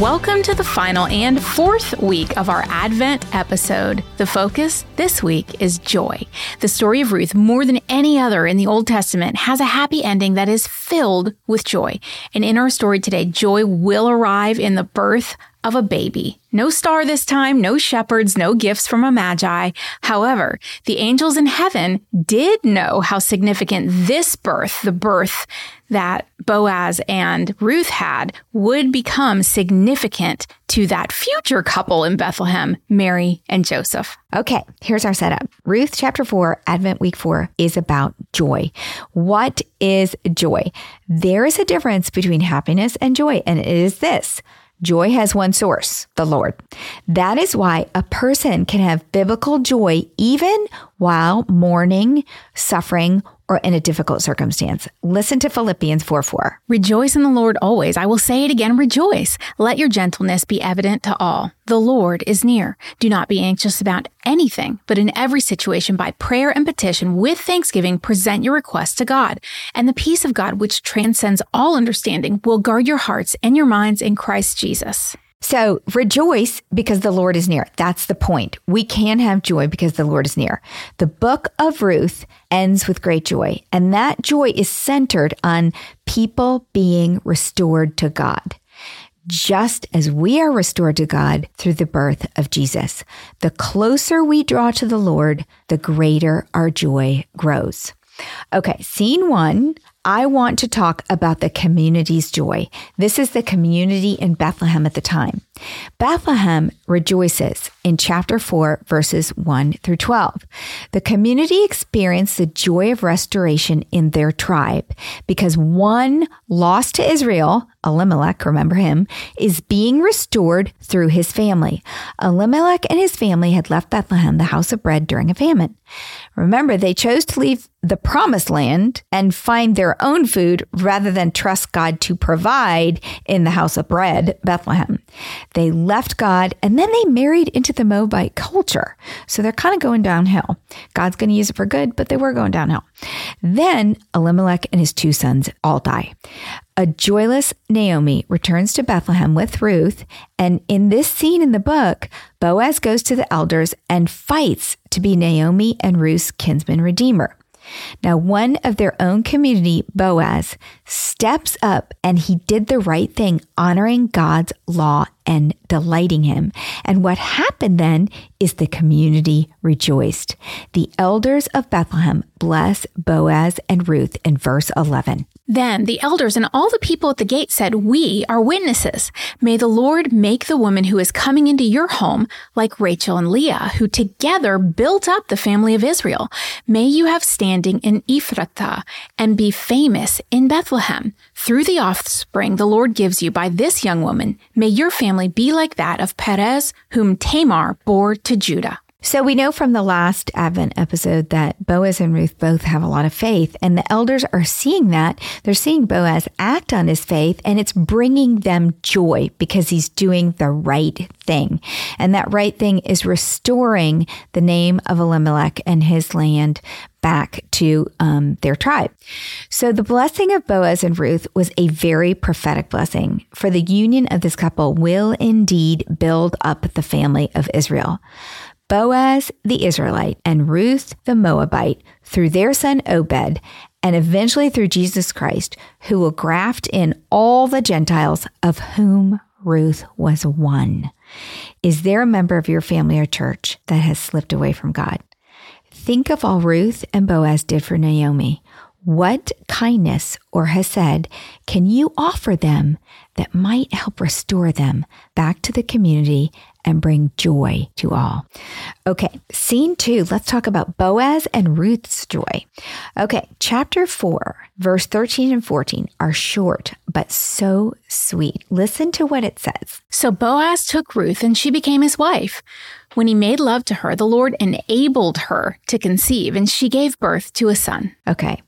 Welcome to the final and fourth week of our Advent episode. The focus this week is joy. The story of Ruth, more than any other in the Old Testament, has a happy ending that is filled with joy. And in our story today, joy will arrive in the birth of a baby. No star this time, no shepherds, no gifts from a magi. However, the angels in heaven did know how significant this birth, the birth that Boaz and Ruth had, would become significant to that future couple in Bethlehem, Mary and Joseph. Okay, here's our setup. Ruth chapter 4, Advent week 4 is about joy. What is joy? There is a difference between happiness and joy, and it is this. Joy has one source, the Lord. That is why a person can have biblical joy even while mourning, suffering, or in a difficult circumstance. Listen to Philippians 4 4. Rejoice in the Lord always. I will say it again, rejoice. Let your gentleness be evident to all. The Lord is near. Do not be anxious about anything, but in every situation, by prayer and petition, with thanksgiving, present your requests to God. And the peace of God, which transcends all understanding, will guard your hearts and your minds in Christ Jesus. So rejoice because the Lord is near. That's the point. We can have joy because the Lord is near. The book of Ruth ends with great joy, and that joy is centered on people being restored to God. Just as we are restored to God through the birth of Jesus. The closer we draw to the Lord, the greater our joy grows. Okay, scene one I want to talk about the community's joy. This is the community in Bethlehem at the time. Bethlehem rejoices in chapter 4, verses 1 through 12. The community experienced the joy of restoration in their tribe because one lost to Israel, Elimelech, remember him, is being restored through his family. Elimelech and his family had left Bethlehem, the house of bread, during a famine. Remember, they chose to leave the promised land and find their own food rather than trust God to provide in the house of bread, Bethlehem. They left God and then they married into the Moabite culture. So they're kind of going downhill. God's going to use it for good, but they were going downhill. Then Elimelech and his two sons all die. A joyless Naomi returns to Bethlehem with Ruth, and in this scene in the book, Boaz goes to the elders and fights to be Naomi and Ruth's kinsman redeemer. Now, one of their own community, Boaz, steps up and he did the right thing, honoring God's law and delighting him. And what happened then is the community rejoiced. The elders of Bethlehem bless Boaz and Ruth in verse 11. Then the elders and all the people at the gate said, We are witnesses. May the Lord make the woman who is coming into your home like Rachel and Leah, who together built up the family of Israel. May you have standing in Ephrathah and be famous in Bethlehem. Through the offspring the Lord gives you by this young woman, may your family be like that of Perez, whom Tamar bore to Judah. So we know from the last Advent episode that Boaz and Ruth both have a lot of faith, and the elders are seeing that. They're seeing Boaz act on his faith, and it's bringing them joy because he's doing the right thing. And that right thing is restoring the name of Elimelech and his land back to um, their tribe. So the blessing of Boaz and Ruth was a very prophetic blessing, for the union of this couple will indeed build up the family of Israel. Boaz the Israelite and Ruth the Moabite through their son Obed, and eventually through Jesus Christ, who will graft in all the Gentiles of whom Ruth was one. Is there a member of your family or church that has slipped away from God? Think of all Ruth and Boaz did for Naomi. What kindness or hesed can you offer them that might help restore them back to the community and bring joy to all. Okay, scene two, let's talk about Boaz and Ruth's joy. Okay, chapter four, verse 13 and 14 are short, but so sweet. Listen to what it says. So Boaz took Ruth and she became his wife. When he made love to her, the Lord enabled her to conceive and she gave birth to a son. Okay.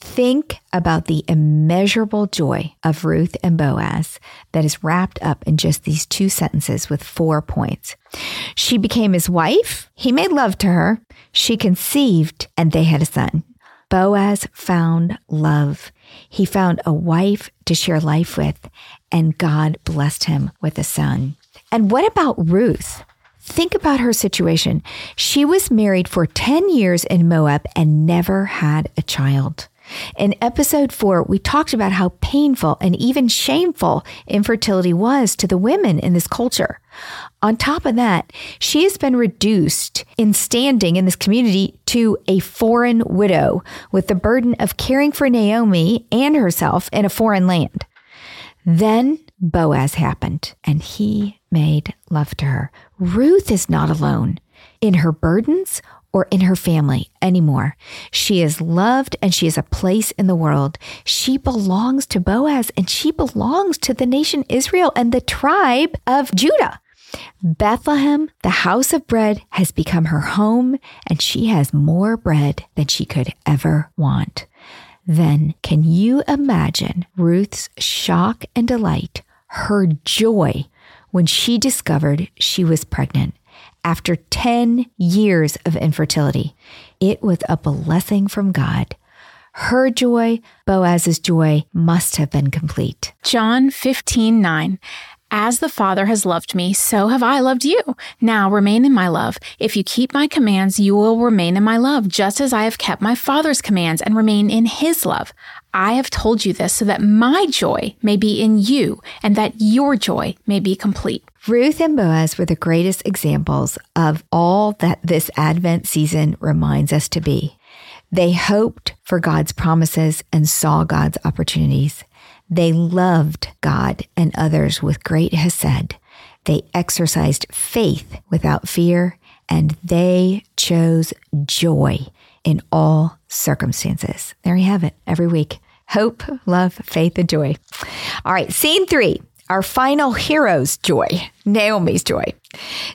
Think about the immeasurable joy of Ruth and Boaz that is wrapped up in just these two sentences with four points. She became his wife, he made love to her, she conceived, and they had a son. Boaz found love. He found a wife to share life with, and God blessed him with a son. And what about Ruth? Think about her situation. She was married for 10 years in Moab and never had a child. In episode four, we talked about how painful and even shameful infertility was to the women in this culture. On top of that, she has been reduced in standing in this community to a foreign widow with the burden of caring for Naomi and herself in a foreign land. Then Boaz happened and he made love to her. Ruth is not alone in her burdens or in her family anymore. She is loved and she has a place in the world. She belongs to Boaz and she belongs to the nation Israel and the tribe of Judah. Bethlehem, the house of bread, has become her home and she has more bread than she could ever want. Then, can you imagine Ruth's shock and delight, her joy when she discovered she was pregnant? After 10 years of infertility. It was a blessing from God. Her joy, Boaz's joy, must have been complete. John 15, 9. As the Father has loved me, so have I loved you. Now remain in my love. If you keep my commands, you will remain in my love, just as I have kept my Father's commands and remain in his love. I have told you this so that my joy may be in you and that your joy may be complete. Ruth and Boaz were the greatest examples of all that this Advent season reminds us to be. They hoped for God's promises and saw God's opportunities. They loved God and others with great hesed. They exercised faith without fear, and they chose joy in all circumstances. There you have it every week. Hope, love, faith, and joy. All right, scene three our final hero's joy, Naomi's joy.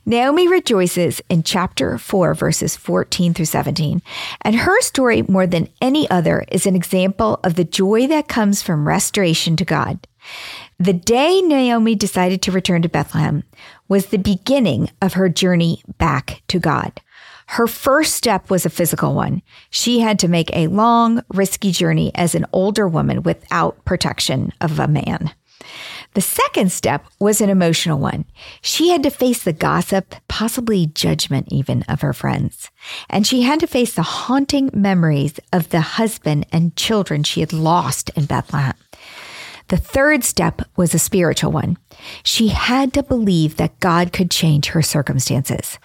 Naomi rejoices in chapter 4, verses 14 through 17. And her story, more than any other, is an example of the joy that comes from restoration to God. The day Naomi decided to return to Bethlehem was the beginning of her journey back to God. Her first step was a physical one. She had to make a long, risky journey as an older woman without protection of a man. The second step was an emotional one. She had to face the gossip, possibly judgment even, of her friends. And she had to face the haunting memories of the husband and children she had lost in Bethlehem. The third step was a spiritual one. She had to believe that God could change her circumstances.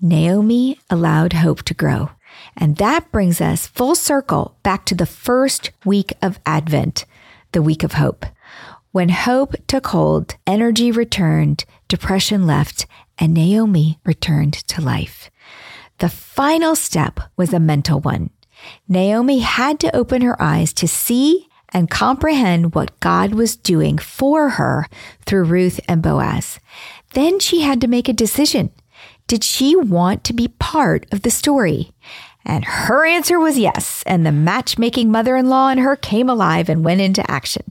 Naomi allowed hope to grow. And that brings us full circle back to the first week of Advent, the week of hope. When hope took hold, energy returned, depression left, and Naomi returned to life. The final step was a mental one. Naomi had to open her eyes to see and comprehend what God was doing for her through Ruth and Boaz. Then she had to make a decision. Did she want to be part of the story? And her answer was yes, and the matchmaking mother in law in her came alive and went into action.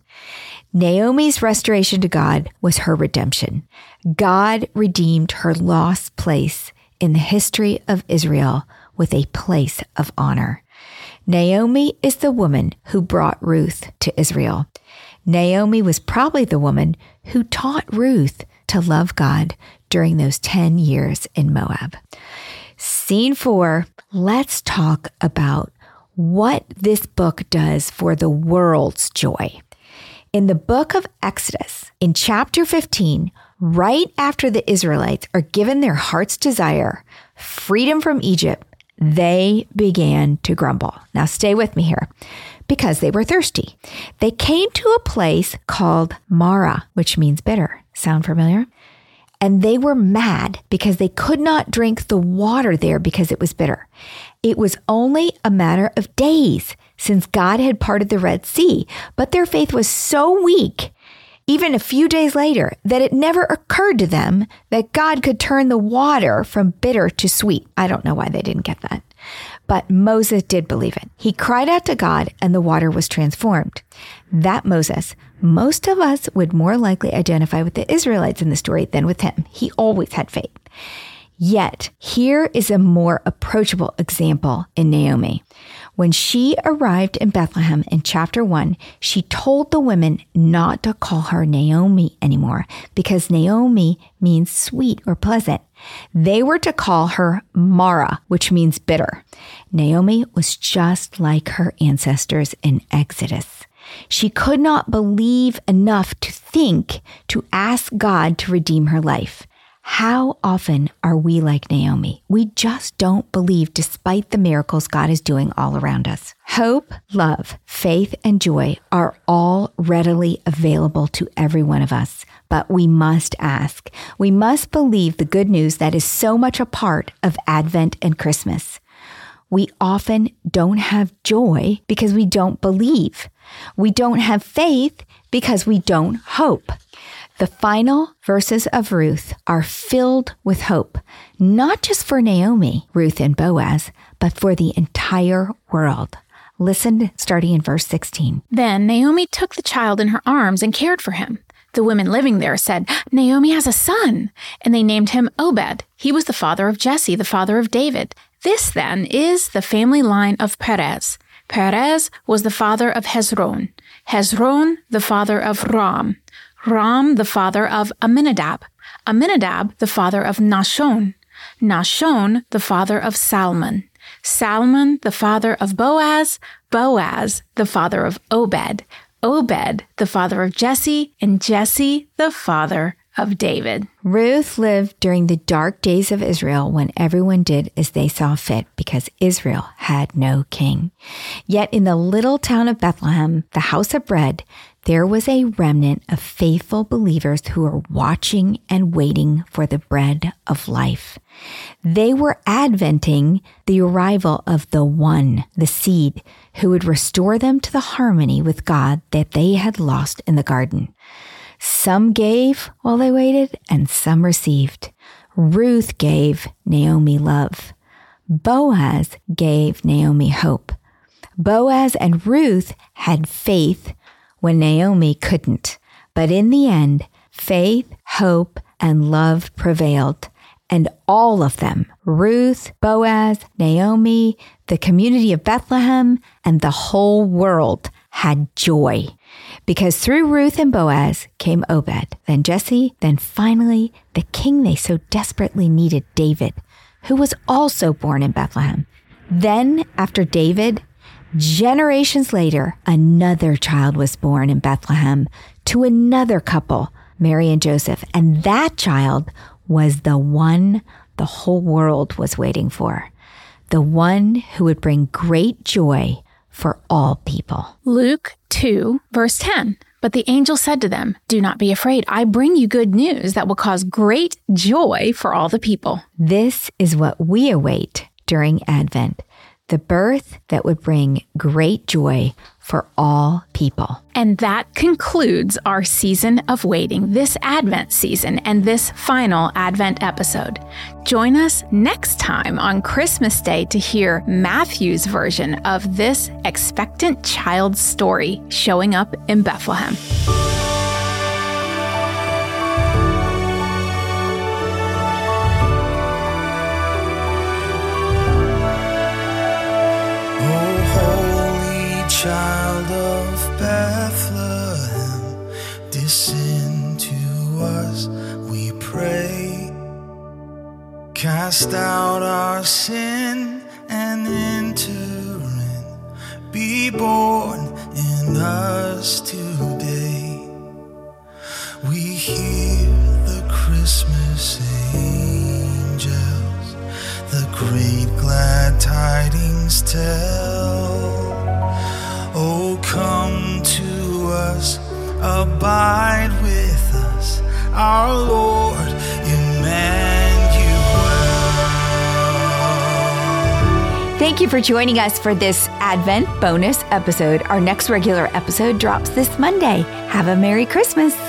Naomi's restoration to God was her redemption. God redeemed her lost place in the history of Israel with a place of honor. Naomi is the woman who brought Ruth to Israel. Naomi was probably the woman who taught Ruth to love God during those 10 years in Moab. Scene four, let's talk about what this book does for the world's joy. In the book of Exodus, in chapter 15, right after the Israelites are given their heart's desire, freedom from Egypt, they began to grumble. Now, stay with me here because they were thirsty. They came to a place called Mara, which means bitter. Sound familiar? And they were mad because they could not drink the water there because it was bitter. It was only a matter of days since God had parted the Red Sea, but their faith was so weak, even a few days later, that it never occurred to them that God could turn the water from bitter to sweet. I don't know why they didn't get that. But Moses did believe it. He cried out to God and the water was transformed. That Moses, most of us would more likely identify with the Israelites in the story than with him. He always had faith. Yet, here is a more approachable example in Naomi. When she arrived in Bethlehem in chapter 1, she told the women not to call her Naomi anymore because Naomi means sweet or pleasant. They were to call her Mara, which means bitter. Naomi was just like her ancestors in Exodus. She could not believe enough to think to ask God to redeem her life. How often are we like Naomi? We just don't believe despite the miracles God is doing all around us. Hope, love, faith, and joy are all readily available to every one of us, but we must ask. We must believe the good news that is so much a part of Advent and Christmas. We often don't have joy because we don't believe. We don't have faith because we don't hope. The final verses of Ruth are filled with hope, not just for Naomi, Ruth, and Boaz, but for the entire world. Listen starting in verse 16. Then Naomi took the child in her arms and cared for him. The women living there said, Naomi has a son, and they named him Obed. He was the father of Jesse, the father of David. This, then, is the family line of Perez. Perez was the father of Hezron, Hezron the father of Ram, Ram the father of Aminadab, Aminadab, the father of Nahshon, Nahshon the father of Salmon, Salmon the father of Boaz, Boaz the father of Obed, Obed the father of Jesse, and Jesse the father of David. Ruth lived during the dark days of Israel when everyone did as they saw fit because Israel had no king. Yet in the little town of Bethlehem, the house of bread, there was a remnant of faithful believers who were watching and waiting for the bread of life. They were adventing the arrival of the one, the seed, who would restore them to the harmony with God that they had lost in the garden. Some gave while they waited, and some received. Ruth gave Naomi love. Boaz gave Naomi hope. Boaz and Ruth had faith when Naomi couldn't. But in the end, faith, hope, and love prevailed. And all of them, Ruth, Boaz, Naomi, the community of Bethlehem, and the whole world had joy. Because through Ruth and Boaz came Obed, then Jesse, then finally the king they so desperately needed, David, who was also born in Bethlehem. Then, after David, Generations later, another child was born in Bethlehem to another couple, Mary and Joseph, and that child was the one the whole world was waiting for, the one who would bring great joy for all people. Luke 2, verse 10. But the angel said to them, Do not be afraid. I bring you good news that will cause great joy for all the people. This is what we await during Advent the birth that would bring great joy for all people. And that concludes our season of waiting, this Advent season, and this final Advent episode. Join us next time on Christmas Day to hear Matthew's version of this expectant child's story showing up in Bethlehem. Of Bethlehem, descend to us, we pray. Cast out our sin and enter in. Be born in us today. We hear the Christmas angels, the great glad tidings tell. Abide with us, our Lord Emmanuel. Thank you for joining us for this Advent bonus episode. Our next regular episode drops this Monday. Have a Merry Christmas.